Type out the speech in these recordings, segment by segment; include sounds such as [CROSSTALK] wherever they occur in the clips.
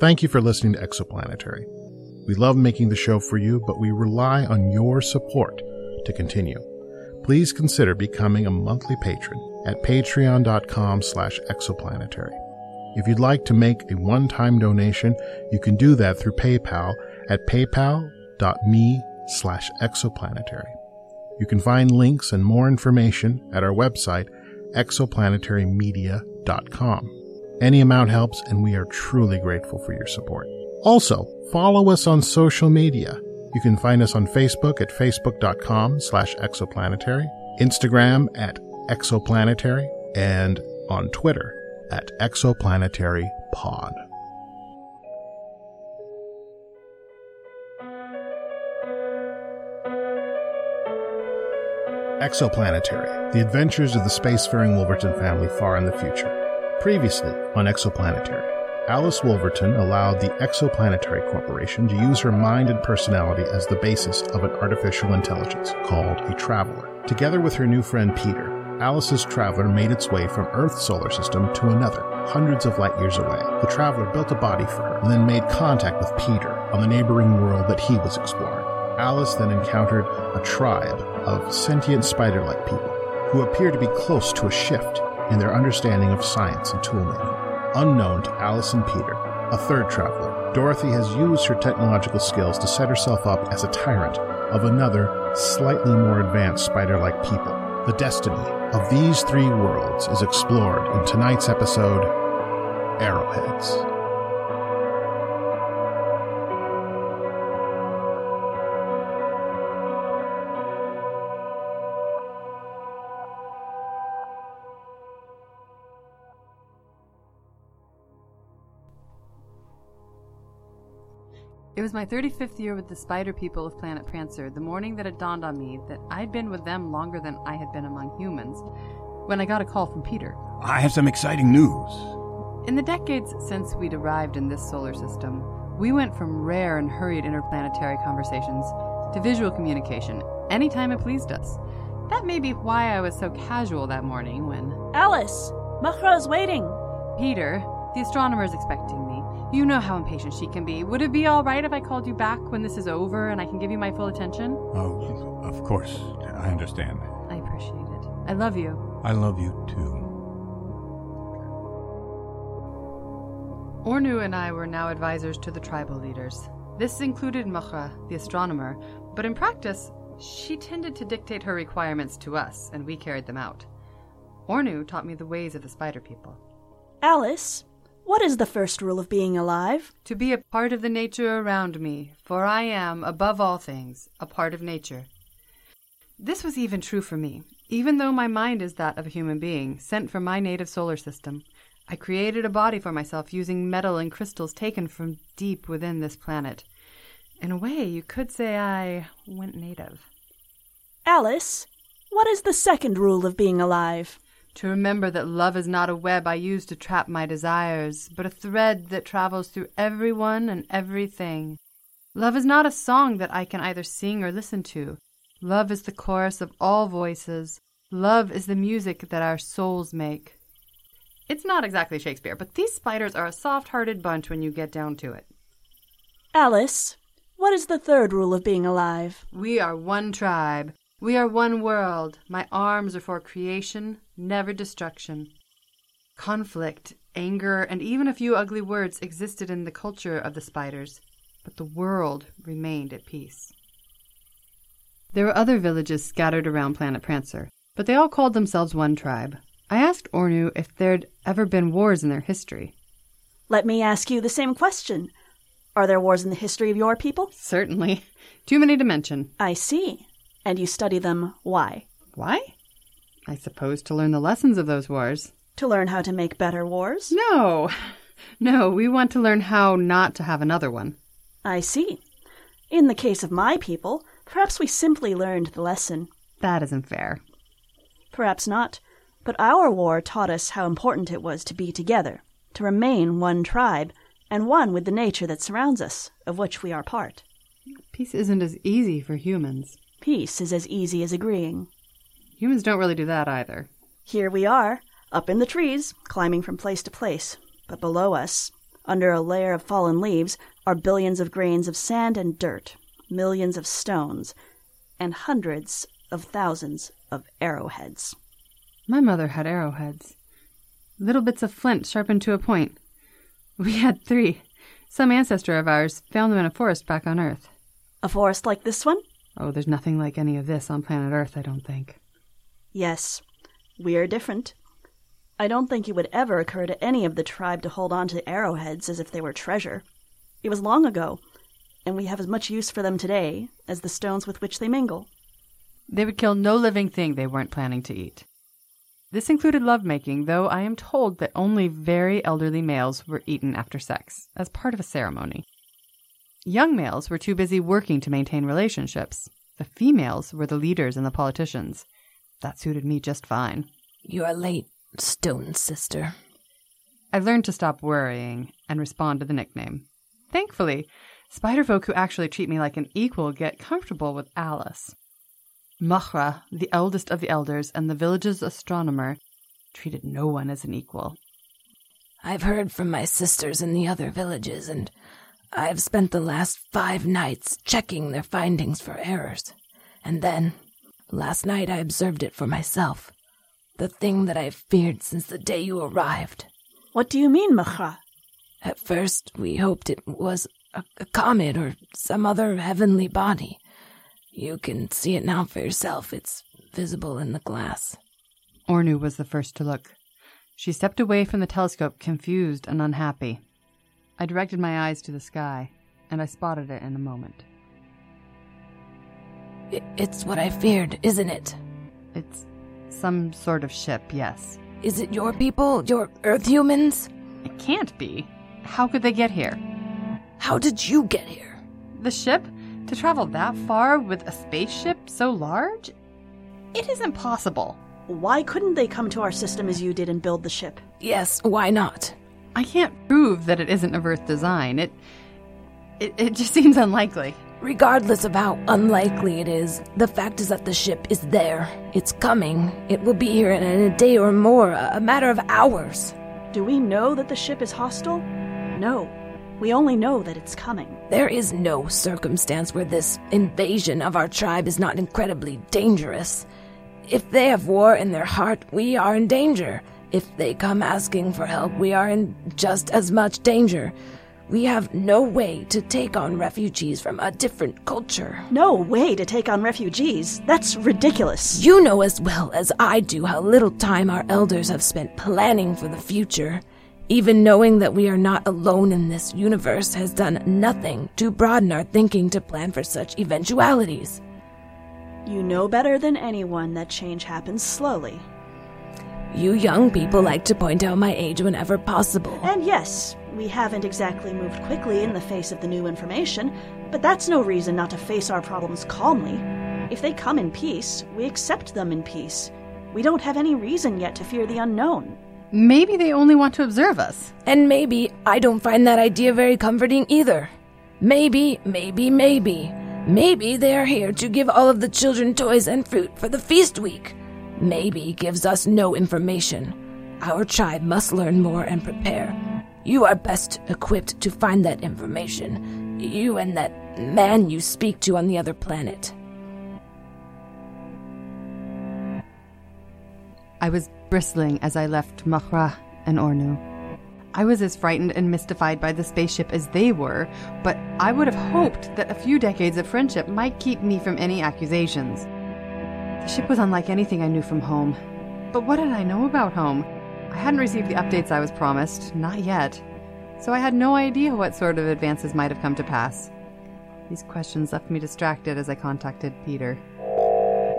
Thank you for listening to Exoplanetary. We love making the show for you, but we rely on your support to continue. Please consider becoming a monthly patron at patreon.com slash exoplanetary. If you'd like to make a one-time donation, you can do that through PayPal at paypal.me slash exoplanetary. You can find links and more information at our website, exoplanetarymedia.com. Any amount helps, and we are truly grateful for your support. Also, follow us on social media. You can find us on Facebook at facebook.com slash exoplanetary, Instagram at exoplanetary, and on Twitter at exoplanetarypod. Exoplanetary, the adventures of the spacefaring Wolverton family far in the future. Previously on Exoplanetary, Alice Wolverton allowed the Exoplanetary Corporation to use her mind and personality as the basis of an artificial intelligence called a Traveler. Together with her new friend Peter, Alice's Traveler made its way from Earth's solar system to another, hundreds of light years away. The Traveler built a body for her and then made contact with Peter on the neighboring world that he was exploring. Alice then encountered a tribe of sentient spider like people who appear to be close to a shift in their understanding of science and toolmaking. Unknown to and Peter, a third traveler, Dorothy has used her technological skills to set herself up as a tyrant of another, slightly more advanced spider like people. The destiny of these three worlds is explored in tonight's episode Arrowheads. It was my 35th year with the spider people of Planet Prancer, the morning that it dawned on me that I'd been with them longer than I had been among humans, when I got a call from Peter. I have some exciting news. In the decades since we'd arrived in this solar system, we went from rare and hurried interplanetary conversations to visual communication anytime it pleased us. That may be why I was so casual that morning when Alice, Muhrrah's waiting. Peter, the astronomer, is expecting me. You know how impatient she can be. Would it be all right if I called you back when this is over and I can give you my full attention? Oh, of course. I understand. I appreciate it. I love you. I love you too. Ornu and I were now advisors to the tribal leaders. This included Muhrrah, the astronomer, but in practice, she tended to dictate her requirements to us, and we carried them out. Ornu taught me the ways of the spider people. Alice, what is the first rule of being alive? To be a part of the nature around me, for I am, above all things, a part of nature. This was even true for me. Even though my mind is that of a human being, sent from my native solar system, I created a body for myself using metal and crystals taken from deep within this planet. In a way, you could say I went native. Alice, what is the second rule of being alive? To remember that love is not a web I use to trap my desires, but a thread that travels through everyone and everything. Love is not a song that I can either sing or listen to. Love is the chorus of all voices. Love is the music that our souls make. It's not exactly Shakespeare, but these spiders are a soft hearted bunch when you get down to it. Alice, what is the third rule of being alive? We are one tribe. We are one world. My arms are for creation, never destruction. Conflict, anger, and even a few ugly words existed in the culture of the spiders, but the world remained at peace. There were other villages scattered around Planet Prancer, but they all called themselves one tribe. I asked Ornu if there'd ever been wars in their history. Let me ask you the same question. Are there wars in the history of your people? Certainly. Too many to mention. I see. And you study them why? Why? I suppose to learn the lessons of those wars. To learn how to make better wars? No. [LAUGHS] No, we want to learn how not to have another one. I see. In the case of my people, perhaps we simply learned the lesson. That isn't fair. Perhaps not. But our war taught us how important it was to be together, to remain one tribe, and one with the nature that surrounds us, of which we are part. Peace isn't as easy for humans. Peace is as easy as agreeing. Humans don't really do that either. Here we are, up in the trees, climbing from place to place. But below us, Under a layer of fallen leaves are billions of grains of sand and dirt, millions of stones, and hundreds of thousands of arrowheads. My mother had arrowheads. Little bits of flint sharpened to a point. We had three. Some ancestor of ours found them in a forest back on Earth. A forest like this one? Oh, there's nothing like any of this on planet Earth, I don't think. Yes, we are different. I don't think it would ever occur to any of the tribe to hold on to arrowheads as if they were treasure. It was long ago, and we have as much use for them today as the stones with which they mingle. They would kill no living thing they weren't planning to eat. This included lovemaking, though I am told that only very elderly males were eaten after sex, as part of a ceremony. Young males were too busy working to maintain relationships. The females were the leaders and the politicians. That suited me just fine. You are late, Stone Sister. I learned to stop worrying and respond to the nickname. Thankfully, spider folk who actually treat me like an equal get comfortable with Alice. Muhrrah, the eldest of the elders and the village's astronomer, treated no one as an equal. I've heard from my sisters in the other villages, and I've spent the last five nights checking their findings for errors. And then, last night, I observed it for myself. The thing that I've feared since the day you arrived. What do you mean, Muhrrah? At first, we hoped it was a, a comet or some other heavenly body. You can see it now for yourself. It's visible in the glass. Ornu was the first to look. She stepped away from the telescope, confused and unhappy. I directed my eyes to the sky, and I spotted it in a moment. It's what I feared, isn't it? It's some sort of ship, yes. Is it your people, your Earth humans? It can't be. How could they get here? How did you get here? The ship? To travel that far with a spaceship so large? It is impossible. Why couldn't they come to our system as you did and build the ship? Yes, why not? I can't prove that it isn't of Earth design. It, it, it just [LAUGHS] seems unlikely. Regardless of how unlikely it is, the fact is that the ship is there. It's coming. It will be here in a day or more, a a matter of hours. Do we know that the ship is hostile? No. We only know that it's coming. There is no circumstance where this invasion of our tribe is not incredibly dangerous. If they have war in their heart, we are in danger. If they come asking for help, we are in just as much danger. We have no way to take on refugees from a different culture. No way to take on refugees. That's ridiculous. You know as well as I do how little time our elders have spent planning for the future. Even knowing that we are not alone in this universe has done nothing to broaden our thinking to plan for such eventualities. You know better than anyone that change happens slowly. You young people like to point out my age whenever possible. And yes, we haven't exactly moved quickly in the face of the new information, but that's no reason not to face our problems calmly. If they come in peace, we accept them in peace. We don't have any reason yet to fear the unknown. Maybe they only want to observe us. And maybe I don't find that idea very comforting either. Maybe, maybe, maybe. Maybe they are here to give all of the children toys and fruit for the feast week. Maybe gives us no information. Our tribe must learn more and prepare. You are best equipped to find that information. You and that man you speak to on the other planet. I was bristling as I left Muhrrah and Ornu. I was as frightened and mystified by the spaceship as they were, but I would have hoped that a few decades of friendship might keep me from any accusations. The ship was unlike anything I knew from home. But what did I know about home? I hadn't received the updates I was promised, not yet. So I had no idea what sort of advances might have come to pass. These questions left me distracted as I contacted Peter.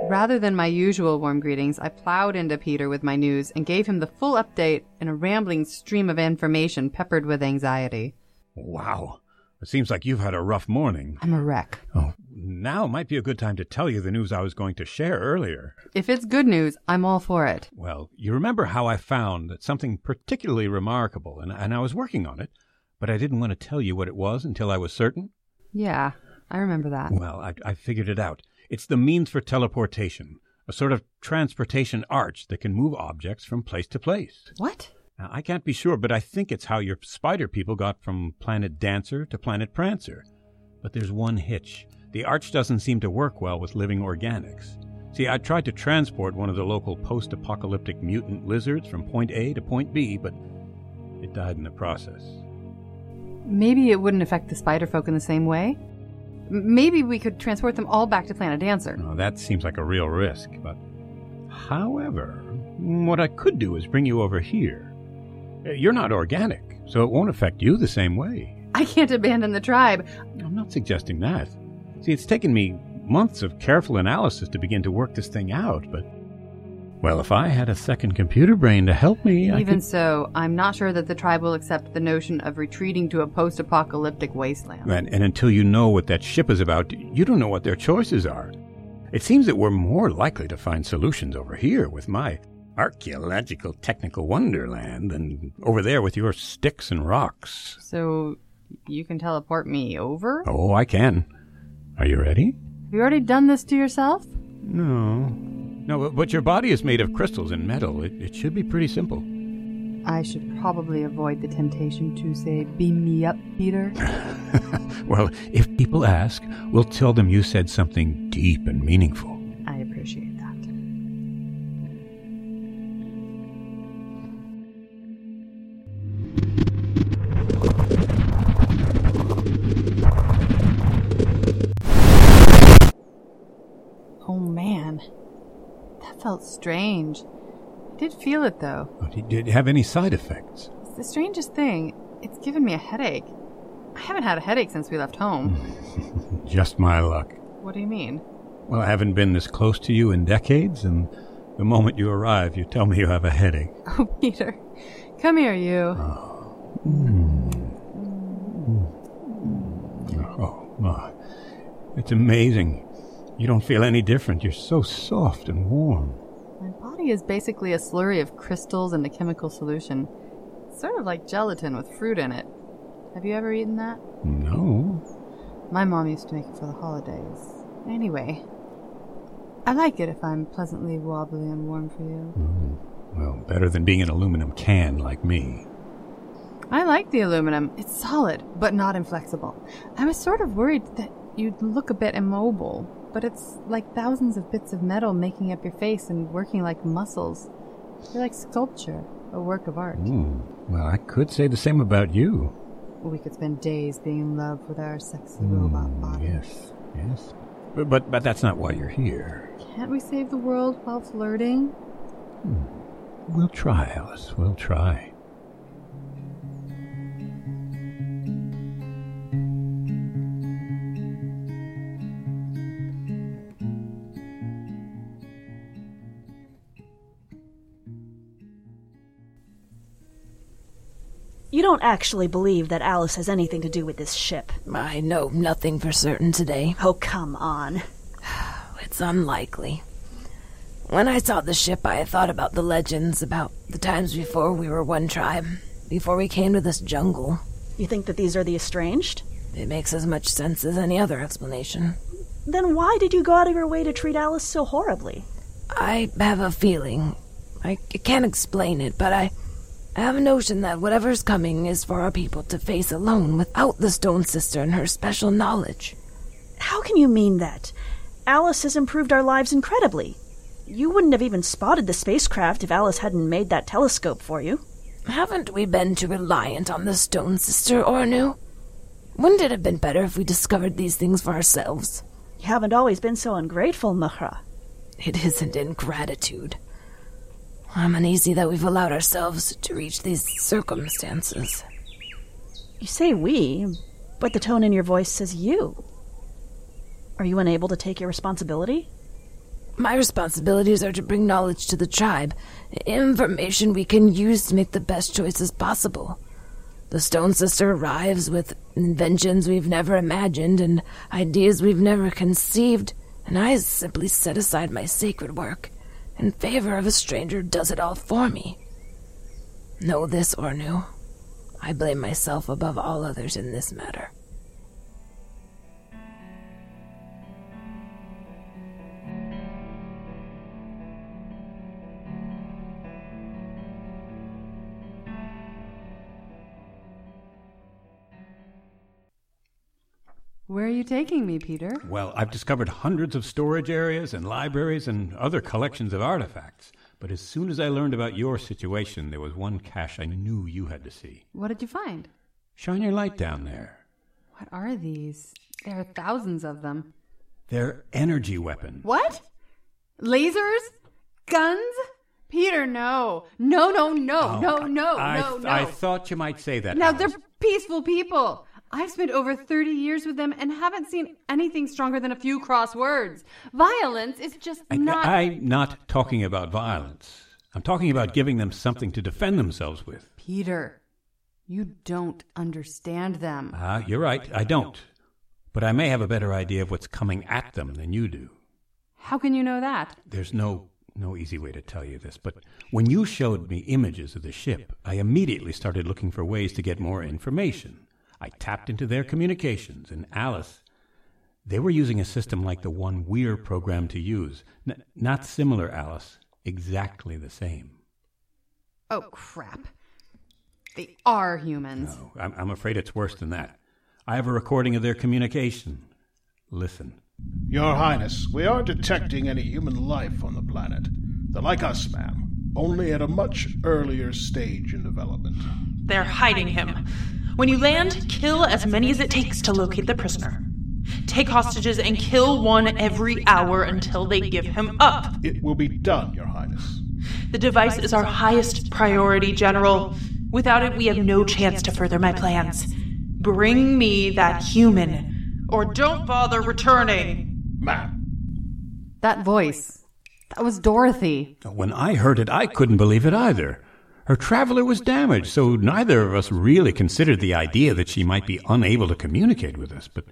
Rather than my usual warm greetings, I plowed into Peter with my news and gave him the full update in a rambling stream of information peppered with anxiety. Wow. It seems like you've had a rough morning. I'm a wreck. Oh, now might be a good time to tell you the news I was going to share earlier. If it's good news, I'm all for it. Well, you remember how I found that something particularly remarkable, and, and I was working on it, but I didn't want to tell you what it was until I was certain? Yeah, I remember that. Well, I, I figured it out. It's the means for teleportation, a sort of transportation arch that can move objects from place to place. What? Now, I can't be sure, but I think it's how your spider people got from Planet Dancer to Planet Prancer. But there's one hitch. The arch doesn't seem to work well with living organics. See, I tried to transport one of the local post apocalyptic mutant lizards from point A to point B, but it died in the process. Maybe it wouldn't affect the spider folk in the same way. Maybe we could transport them all back to Planet Dancer. Now, that seems like a real risk, but. However, what I could do is bring you over here. Uh, You're not organic, so it won't affect you the same way. I can't abandon the tribe. I'm not suggesting that. See, it's taken me months of careful analysis to begin to work this thing out, but. Well, if I had a second computer brain to help me, Even could. so, I'm not sure that the tribe will accept the notion of retreating to a post apocalyptic wasteland. And, and until you know what that ship is about, you don't know what their choices are. It seems that we're more likely to find solutions over here with my archaeological technical wonderland than over there with your sticks and rocks. So, you can teleport me over? Oh, I can. Are you ready? Have you already done this to yourself? No. No, but, but your body is made of crystals and metal. It, it should be pretty simple. I should probably avoid the temptation to say, beam me up, Peter. [LAUGHS] Well, if people ask, we'll tell them you said something deep and meaningful. Felt strange. I did feel it though. Did did it have any side effects? It's the strangest thing. It's given me a headache. I haven't had a headache since we left home. [LAUGHS] Just my luck. What do you mean? Well, I haven't been this close to you in decades, and the moment you arrive, you tell me you have a headache. [LAUGHS] Oh, Peter. Come here, you. Oh, mm. Mm. Mm. oh, it's amazing. You don't feel any different. You're so soft and warm. My body is basically a slurry of crystals and a chemical solution. It's sort of like gelatin with fruit in it. Have you ever eaten that? No. My mom used to make it for the holidays. Anyway, I like it if I'm pleasantly wobbly and warm for you. Mm. Well, better than being an aluminum can like me. I like the aluminum. It's solid, but not inflexible. I was sort of worried that you'd look a bit immobile, but it's like thousands of bits of metal making up your face and working like muscles. You're like sculpture, a work of art. Hmm. Well, I could say the same about you. We could spend days being in love with our sexy robot bodies. Yes, yes. But, but but that's not why you're here. Can't we save the world while flirting? We'll try, Alice. We'll try. You don't actually believe that Alice has anything to do with this ship. I know nothing for certain today. Oh, come on. [SIGHS] It's unlikely. When I saw the ship, I thought about the legends, about the times before we were one tribe, before we came to this jungle. You think that these are the estranged? It makes as much sense as any other explanation. Then why did you go out of your way to treat Alice so horribly? I have a feeling. I can't explain it, but I I have a notion that whatever's coming is for our people to face alone without the Stone Sister and her special knowledge. How can you mean that? Alice has improved our lives incredibly. You wouldn't have even spotted the spacecraft if Alice hadn't made that telescope for you. Haven't we been too reliant on the Stone Sister, Ornu? Wouldn't it have been better if we discovered these things for ourselves? You haven't always been so ungrateful, Muhrrah. It isn't ingratitude. I'm uneasy that we've allowed ourselves to reach these circumstances. You say we, but the tone in your voice says you. Are you unable to take your responsibility? My responsibilities are to bring knowledge to the tribe, information we can use to make the best choices possible. The Stone Sister arrives with inventions we've never imagined and ideas we've never conceived, and I simply set aside my sacred work in favor of a stranger does it all for me. Know this, Ornu. I blame myself above all others in this matter. Where are you taking me, Peter? Well, I've discovered hundreds of storage areas and libraries and other collections of artifacts. But as soon as I learned about your situation, there was one cache I knew you had to see. What did you find? Shine your light down there. What are these? There are thousands of them. They're energy weapons. What? Lasers? Guns? Peter, no. No, no, no, oh, no, no, I, no, no. I thought you might say that. now, Alice. they're peaceful people. I've spent over 30 years with them and haven't seen anything stronger than a few crosswords. Violence is just I, not. I'm not talking about violence. I'm talking about giving them something to defend themselves with. Peter, you don't understand them. Ah, you're right. I don't. But I may have a better idea of what's coming at them than you do. How can you know that? There's no no easy way to tell you this, but when you showed me images of the ship, I immediately started looking for ways to get more information. I tapped into their communications, and Alice, they were using a system like the one we're programmed to use. N- not similar, Alice, exactly the same. Oh, crap. They are humans. No, I'm, I'm afraid it's worse than that. I have a recording of their communication. Listen. Your Highness, we aren't detecting any human life on the planet. They're like us, ma'am, only at a much earlier stage in development. They're hiding him. When you land, kill as many as it takes to locate the prisoner. Take hostages and kill one every hour until they give him up. It will be done, Your Highness. The device is our highest priority, General. Without it, we have no chance to further my plans. Bring me that human, or don't bother returning. Ma'am, That voice. That was Dorothy. When I heard it, I couldn't believe it either. Her traveler was damaged, so neither of us really considered the idea that she might be unable to communicate with us. But,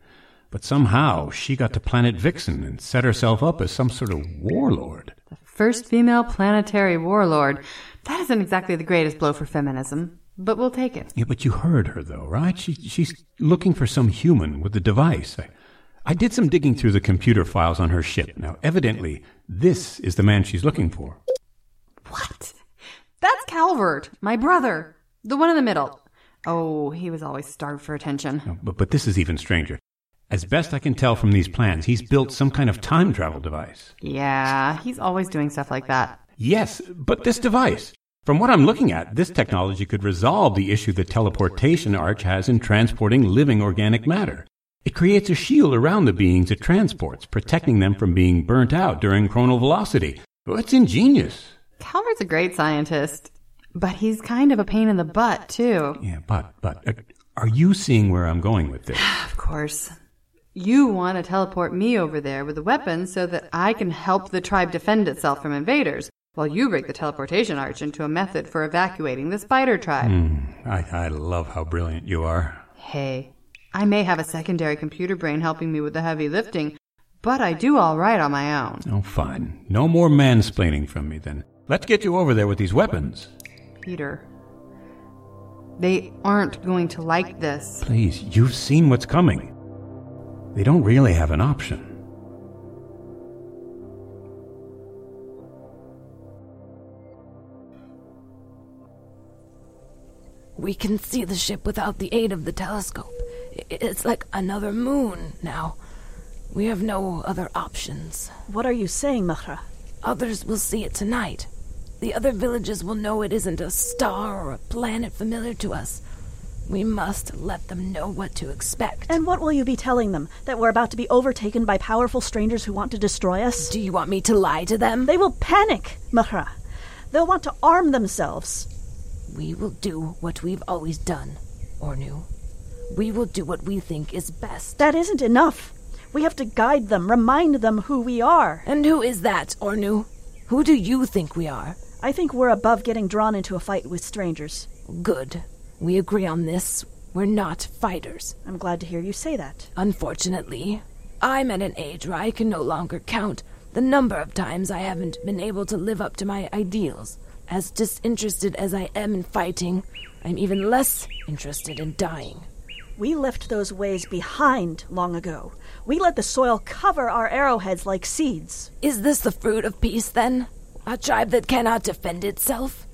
but somehow she got to planet Vixen and set herself up as some sort of warlord. The First female planetary warlord. That isn't exactly the greatest blow for feminism, but we'll take it. Yeah, but you heard her, though, right? She, she's looking for some human with the device. I, I did some digging through the computer files on her ship. Now, evidently, this is the man she's looking for. What? That's Calvert, my brother. The one in the middle. Oh, he was always starved for attention. But, but this is even stranger. As best I can tell from these plans, he's built some kind of time travel device. Yeah, he's always doing stuff like that. Yes, but this device. From what I'm looking at, this technology could resolve the issue that teleportation arch has in transporting living organic matter. It creates a shield around the beings it transports, protecting them from being burnt out during chronal velocity. Well, it's ingenious. Calvert's a great scientist, but he's kind of a pain in the butt, too. Yeah, but, but, uh, are you seeing where I'm going with this? [SIGHS] Of course. You want to teleport me over there with the weapon so that I can help the tribe defend itself from invaders, while you break the teleportation arch into a method for evacuating the spider tribe. I, I love how brilliant you are. Hey, I may have a secondary computer brain helping me with the heavy lifting, but I do all right on my own. Oh, fine. No more mansplaining from me, then. Let's get you over there with these weapons. Peter, they aren't going to like this. Please, you've seen what's coming. They don't really have an option. We can see the ship without the aid of the telescope. It's like another moon now. We have no other options. What are you saying, Muhrrah? Others will see it tonight. The other villages will know it isn't a star or a planet familiar to us. We must let them know what to expect. And what will you be telling them? That we're about to be overtaken by powerful strangers who want to destroy us? Do you want me to lie to them? They will panic, Muhrrah. They'll want to arm themselves. We will do what we've always done, Ornu. We will do what we think is best. That isn't enough. We have to guide them, remind them who we are. And who is that, Ornu? Who do you think we are? I think we're above getting drawn into a fight with strangers. Good. We agree on this. We're not fighters. I'm glad to hear you say that. Unfortunately, I'm at an age where I can no longer count the number of times I haven't been able to live up to my ideals. As disinterested as I am in fighting, I'm even less interested in dying. We left those ways behind long ago. We let the soil cover our arrowheads like seeds. Is this the fruit of peace, then? A tribe that cannot defend itself?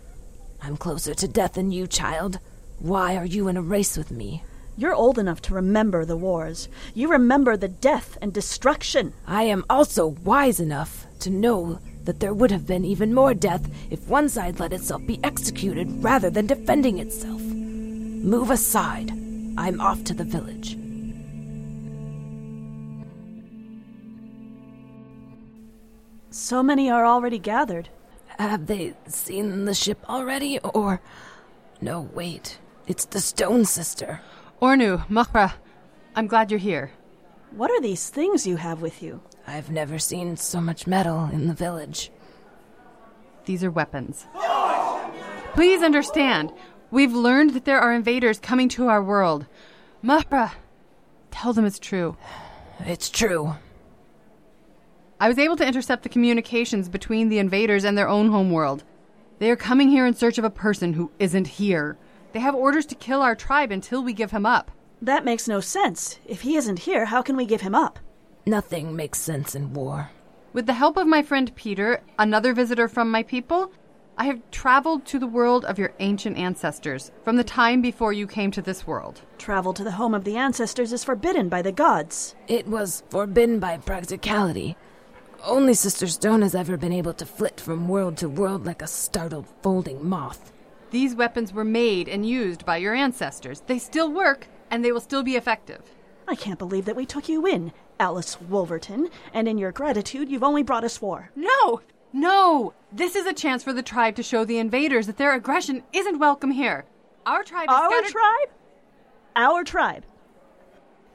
I'm closer to death than you, child. Why are you in a race with me? You're old enough to remember the wars. You remember the death and destruction. I am also wise enough to know that there would have been even more death if one side let itself be executed rather than defending itself. Move aside. I'm off to the village. So many are already gathered. Have they seen the ship already? Or. No, wait. It's the Stone Sister. Ornu, Muhrrah, I'm glad you're here. What are these things you have with you? I've never seen so much metal in the village. These are weapons. Please understand, we've learned that there are invaders coming to our world. Muhrrah, tell them it's true. It's true. I was able to intercept the communications between the invaders and their own homeworld. They are coming here in search of a person who isn't here. They have orders to kill our tribe until we give him up. That makes no sense. If he isn't here, how can we give him up? Nothing makes sense in war. With the help of my friend Peter, another visitor from my people, I have traveled to the world of your ancient ancestors from the time before you came to this world. Travel to the home of the ancestors is forbidden by the gods. It was forbidden by practicality. Only Sister Stone has ever been able to flit from world to world like a startled folding moth. These weapons were made and used by your ancestors. They still work, and they will still be effective. I can't believe that we took you in, Alice Wolverton, and in your gratitude, you've only brought us war. No! No! This is a chance for the tribe to show the invaders that their aggression isn't welcome here. Our tribe is Our scattered, tribe? Our tribe.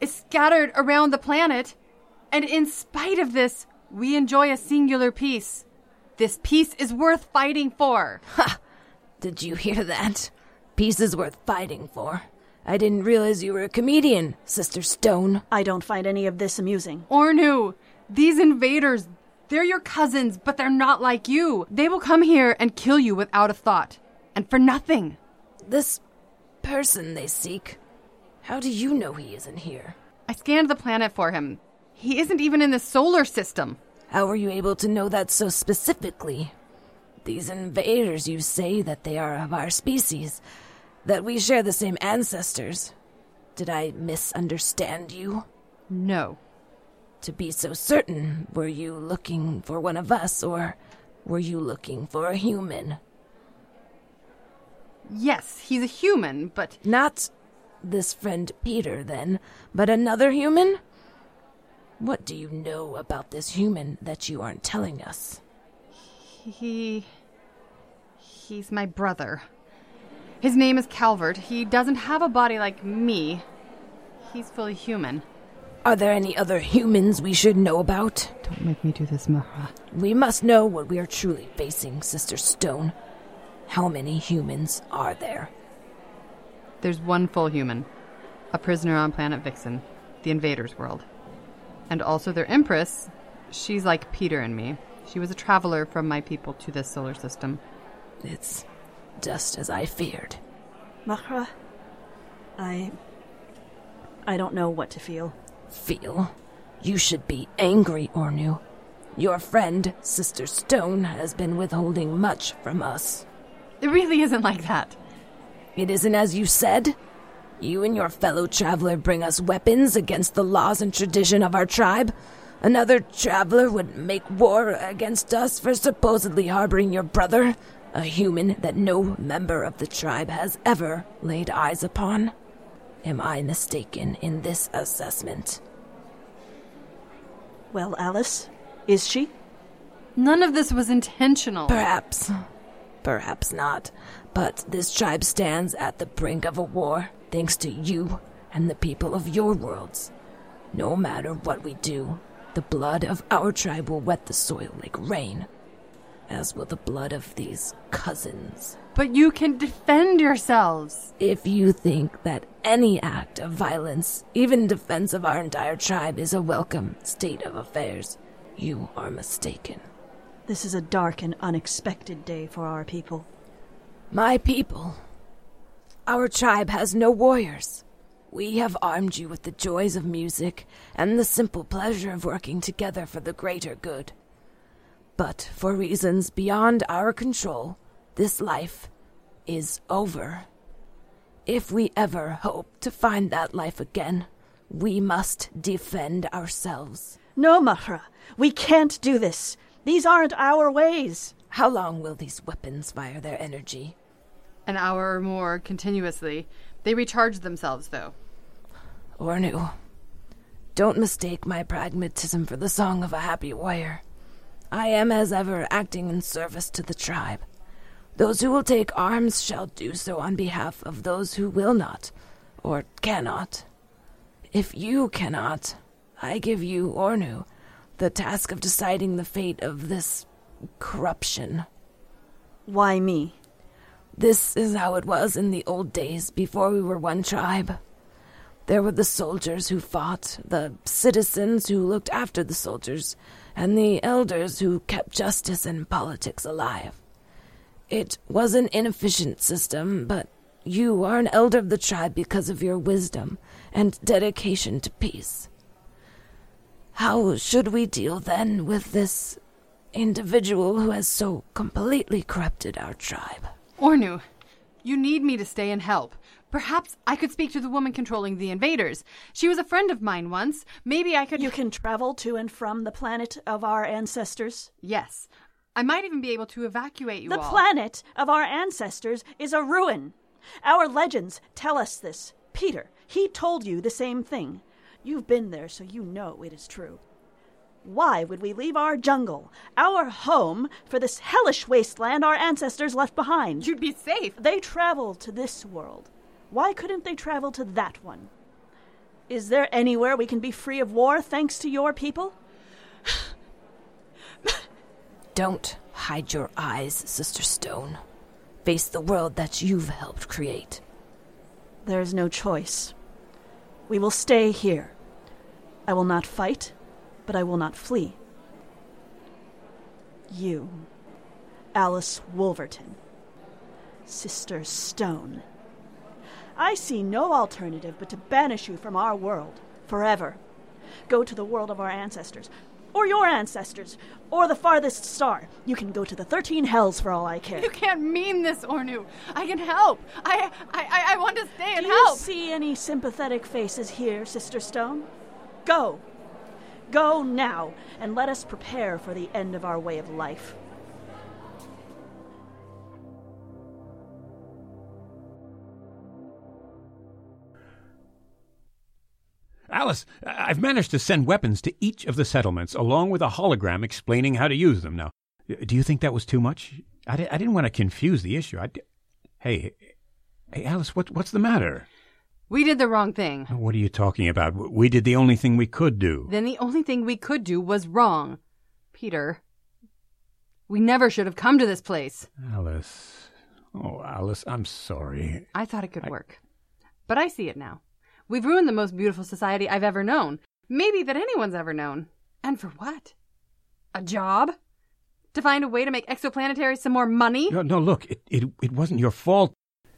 is scattered around the planet, and in spite of this, we enjoy a singular peace. This peace is worth fighting for. Ha! Did you hear that? Peace is worth fighting for. I didn't realize you were a comedian, Sister Stone. I don't find any of this amusing. Ornu, these invaders, they're your cousins, but they're not like you. They will come here and kill you without a thought, and for nothing. This person they seek. How do you know he isn't here? I scanned the planet for him. He isn't even in the solar system. How were you able to know that so specifically? These invaders, you say that they are of our species, that we share the same ancestors. Did I misunderstand you? No. To be so certain, were you looking for one of us, or were you looking for a human? Yes, he's a human, but Not this friend Peter, then, but another human? What do you know about this human that you aren't telling us? he. He's my brother. His name is Calvert. He doesn't have a body like me. He's fully human. Are there any other humans we should know about? Don't make me do this, Muhrrah. We must know what we are truly facing, Sister Stone. How many humans are there? There's one full human, a prisoner on planet Vixen, the invaders' world. And also their empress. She's like Peter and me. She was a traveler from my people to this solar system. It's just as I feared. Muhrrah, I. I don't know what to feel. Feel? You should be angry, Ornu. Your friend, Sister Stone, has been withholding much from us. It really isn't like that. It isn't as you said? You and your fellow traveler bring us weapons against the laws and tradition of our tribe? Another traveler would make war against us for supposedly harboring your brother, a human that no member of the tribe has ever laid eyes upon? Am I mistaken in this assessment? Well, Alice, is she? None of this was intentional. Perhaps. Perhaps not. But this tribe stands at the brink of a war, thanks to you and the people of your worlds. No matter what we do, the blood of our tribe will wet the soil like rain, as will the blood of these cousins. But you can defend yourselves. If you think that any act of violence, even defense of our entire tribe, is a welcome state of affairs, you are mistaken. This is a dark and unexpected day for our people. My people, our tribe has no warriors. We have armed you with the joys of music and the simple pleasure of working together for the greater good. But for reasons beyond our control, this life is over. if we ever hope to find that life again, we must defend ourselves. No, Muhrrah, we can't do this. These aren't our ways. How long will these weapons fire their energy? An hour or more continuously. They recharge themselves, though. Ornu, don't mistake my pragmatism for the song of a happy warrior. I am, as ever, acting in service to the tribe. Those who will take arms shall do so on behalf of those who will not, or cannot. If you cannot, I give you, Ornu, the task of deciding the fate of this corruption. Why me? This is how it was in the old days before we were one tribe. There were the soldiers who fought, the citizens who looked after the soldiers, and the elders who kept justice and politics alive. It was an inefficient system, but you are an elder of the tribe because of your wisdom and dedication to peace. How should we deal then with this individual who has so completely corrupted our tribe? Ornu, you need me to stay and help. Perhaps I could speak to the woman controlling the invaders. She was a friend of mine once. Maybe I could. You can travel to and from the planet of our ancestors. Yes. I might even be able to evacuate you The all. planet of our ancestors is a ruin. Our legends tell us this. Peter, he told you the same thing. You've been there, so you know it is true. Why would we leave our jungle, our home, for this hellish wasteland our ancestors left behind? You'd be safe. They travel to this world. Why couldn't they travel to that one? Is there anywhere we can be free of war thanks to your people? [SIGHS] Don't hide your eyes, Sister Stone. Face the world that you've helped create. There is no choice. We will stay here. I will not fight, but I will not flee. You, Alice Wolverton, Sister Stone. I see no alternative but to banish you from our world forever. Go to the world of our ancestors, or your ancestors, or the farthest star. You can go to the thirteen hells for all I care. You can't mean this, Ornu. I can help. I I I, I want to stay and help. Do you see any sympathetic faces here, Sister Stone? Go. Go now, and let us prepare for the end of our way of life. Alice, I've managed to send weapons to each of the settlements, along with a hologram explaining how to use them. Now, do you think that was too much? I, di- I didn't want to confuse the issue. I di- hey, hey, Alice, what, what's the matter? We did the wrong thing. What are you talking about? We did the only thing we could do. Then the only thing we could do was wrong. Peter, we never should have come to this place. Alice. Oh, Alice, I'm sorry. I thought it could work. But I see it now. We've ruined the most beautiful society I've ever known. Maybe that anyone's ever known. And for what? A job? To find a way to make exoplanetary some more money? No, no, look, it, it, it wasn't your fault.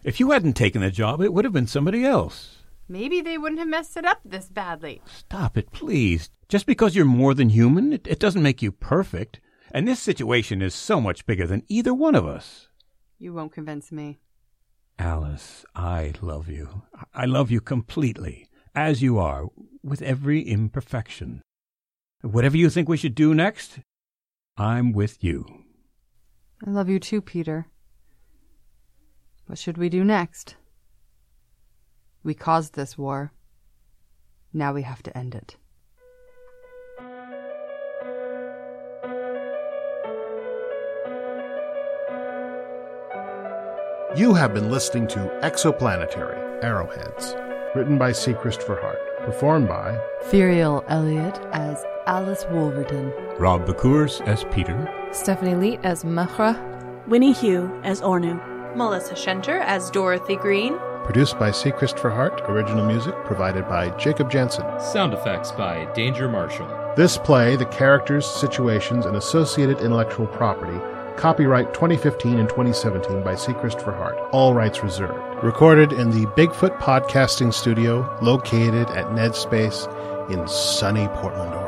If you hadn't taken the job, it would have been somebody else. Maybe they wouldn't have messed it up this badly. Stop it, please. Just because you're more than human, it, it doesn't make you perfect. And this situation is so much bigger than either one of us. You won't convince me. Alice, I love you. I love you completely, as you are, with every imperfection. Whatever you think we should do next, I'm with you. I love you too, Peter. What should we do next? We caused this war. Now we have to end it. You have been listening to Exoplanetary Arrowheads, written by C. Christopher Hart, performed by Firiel Elliott as Alice Wolverton. Rob Bekuhrs as Peter. Stephanie Leet as Muhrrah. Wynee Hu as Ornu. Melissa Schenter as Dorothy Greene. produced by C. Christopher Hart, original music provided by Jacob Jansen. Sound effects by Danger Marshall. This play, the characters, situations, and associated intellectual property, copyright 2015 and 2017 by C. Christopher Hart, all rights reserved. Recorded in the Bigfoot Podcasting Studio, located at Ned Space in sunny Portland, Oregon.